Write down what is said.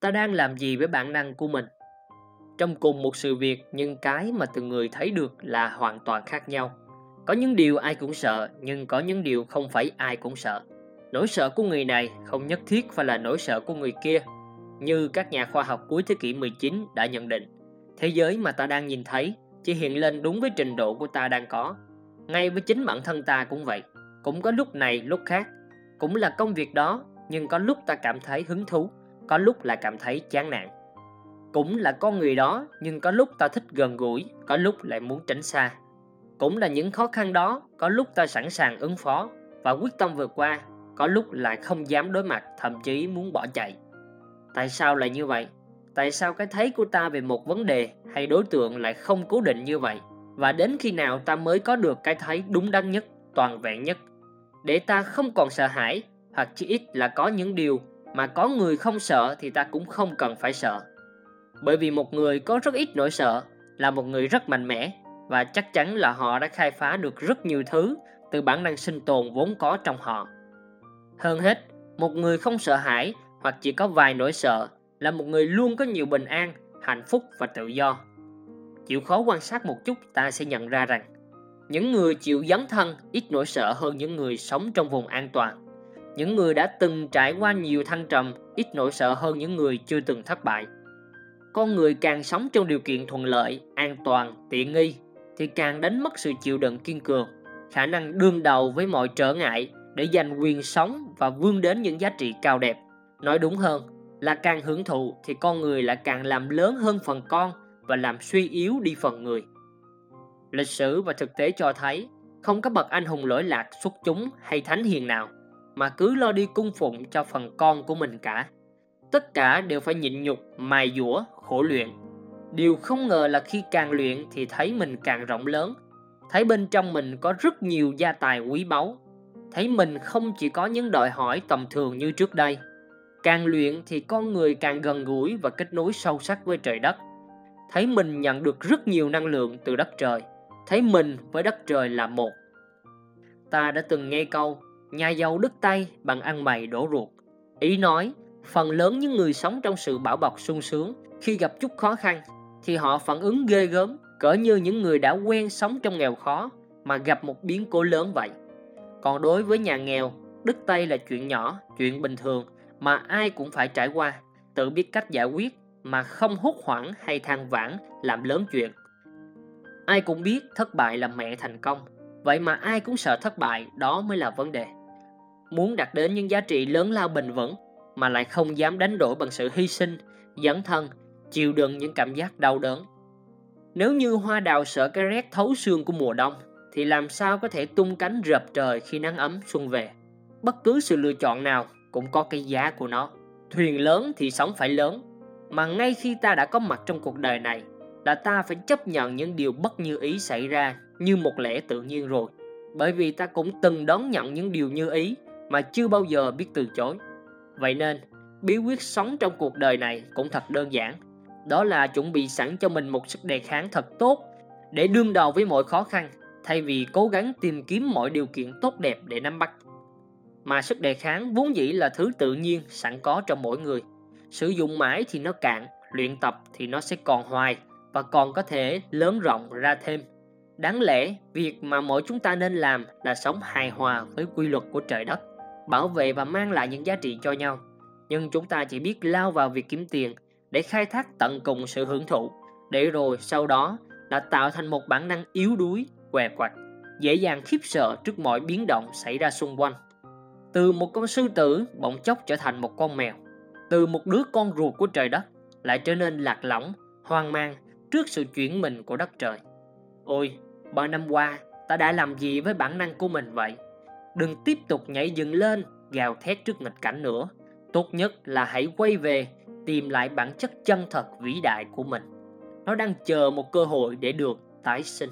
ta đang làm gì với bản năng của mình? Trong cùng một sự việc, nhưng cái mà từng người thấy được là hoàn toàn khác nhau. Có những điều ai cũng sợ, nhưng có những điều không phải ai cũng sợ. Nỗi sợ của người này không nhất thiết phải là nỗi sợ của người kia, như các nhà khoa học cuối thế kỷ 19 đã nhận định. Thế giới mà ta đang nhìn thấy chỉ hiện lên đúng với trình độ của ta đang có. Ngay với chính bản thân ta cũng vậy. Cũng có lúc này, lúc khác. Cũng là công việc đó, nhưng có lúc ta cảm thấy hứng thú có lúc lại cảm thấy chán nản. Cũng là con người đó, nhưng có lúc ta thích gần gũi, có lúc lại muốn tránh xa. Cũng là những khó khăn đó, có lúc ta sẵn sàng ứng phó và quyết tâm vượt qua, có lúc lại không dám đối mặt, thậm chí muốn bỏ chạy. Tại sao lại như vậy? Tại sao cái thấy của ta về một vấn đề hay đối tượng lại không cố định như vậy? Và đến khi nào ta mới có được cái thấy đúng đắn nhất, toàn vẹn nhất? Để ta không còn sợ hãi, hoặc chỉ ít là có những điều mà có người không sợ thì ta cũng không cần phải sợ. Bởi vì một người có rất ít nỗi sợ là một người rất mạnh mẽ, và chắc chắn là họ đã khai phá được rất nhiều thứ từ bản năng sinh tồn vốn có trong họ. Hơn hết, một người không sợ hãi hoặc chỉ có vài nỗi sợ là một người luôn có nhiều bình an, hạnh phúc và tự do. Chịu khó quan sát một chút, ta sẽ nhận ra rằng, những người chịu dấn thân ít nỗi sợ hơn những người sống trong vùng an toàn những người đã từng trải qua nhiều thăng trầm, ít nỗi sợ hơn những người chưa từng thất bại. Con người càng sống trong điều kiện thuận lợi, an toàn, tiện nghi, thì càng đánh mất sự chịu đựng kiên cường, khả năng đương đầu với mọi trở ngại để giành quyền sống và vươn đến những giá trị cao đẹp. Nói đúng hơn, là càng hưởng thụ thì con người lại càng làm lớn hơn phần con và làm suy yếu đi phần người. Lịch sử và thực tế cho thấy, không có bậc anh hùng lỗi lạc xuất chúng hay thánh hiền nào mà cứ lo đi cung phụng cho phần con của mình cả. Tất cả đều phải nhịn nhục, mài dũa, khổ luyện. Điều không ngờ là khi càng luyện thì thấy mình càng rộng lớn. Thấy bên trong mình có rất nhiều gia tài quý báu. Thấy mình không chỉ có những đòi hỏi tầm thường như trước đây. Càng luyện thì con người càng gần gũi và kết nối sâu sắc với trời đất. Thấy mình nhận được rất nhiều năng lượng từ đất trời. Thấy mình với đất trời là một. Ta đã từng nghe câu nhà giàu đứt tay bằng ăn mày đổ ruột. Ý nói, phần lớn những người sống trong sự bảo bọc sung sướng khi gặp chút khó khăn thì họ phản ứng ghê gớm, cỡ như những người đã quen sống trong nghèo khó mà gặp một biến cố lớn vậy. Còn đối với nhà nghèo, đứt tay là chuyện nhỏ, chuyện bình thường mà ai cũng phải trải qua. Tự biết cách giải quyết mà không hốt hoảng hay than vãn làm lớn chuyện. Ai cũng biết thất bại là mẹ thành công vậy mà ai cũng sợ thất bại, đó mới là vấn đề. Muốn đạt đến những giá trị lớn lao bền vững, mà lại không dám đánh đổi bằng sự hy sinh, dấn thân, chịu đựng những cảm giác đau đớn. Nếu như hoa đào sợ cái rét thấu xương của mùa đông, thì làm sao có thể tung cánh rập trời khi nắng ấm xuân về? Bất cứ sự lựa chọn nào cũng có cái giá của nó. Thuyền lớn thì sống phải lớn, mà ngay khi ta đã có mặt trong cuộc đời này là ta phải chấp nhận những điều bất như ý xảy ra như một lẽ tự nhiên rồi. Bởi vì ta cũng từng đón nhận những điều như ý mà chưa bao giờ biết từ chối. Vậy nên, bí quyết sống trong cuộc đời này cũng thật đơn giản. Đó là chuẩn bị sẵn cho mình một sức đề kháng thật tốt để đương đầu với mọi khó khăn, thay vì cố gắng tìm kiếm mọi điều kiện tốt đẹp để nắm bắt. Mà sức đề kháng vốn dĩ là thứ tự nhiên sẵn có trong mỗi người. Sử dụng mãi thì nó cạn, luyện tập thì nó sẽ còn hoài và còn có thể lớn rộng ra thêm. Đáng lẽ, việc mà mỗi chúng ta nên làm là sống hài hòa với quy luật của trời đất, bảo vệ và mang lại những giá trị cho nhau. Nhưng chúng ta chỉ biết lao vào việc kiếm tiền để khai thác tận cùng sự hưởng thụ, để rồi sau đó là tạo thành một bản năng yếu đuối, què quặt dễ dàng khiếp sợ trước mọi biến động xảy ra xung quanh. Từ một con sư tử bỗng chốc trở thành một con mèo, từ một đứa con ruột của trời đất lại trở nên lạc lõng, hoang mang trước sự chuyển mình của đất trời. Ôi bao năm qua, ta đã làm gì với bản năng của mình vậy? Đừng tiếp tục nhảy dựng lên, gào thét trước nghịch cảnh nữa. Tốt nhất là hãy quay về, tìm lại bản chất chân thật vĩ đại của mình. Nó đang chờ một cơ hội để được tái sinh.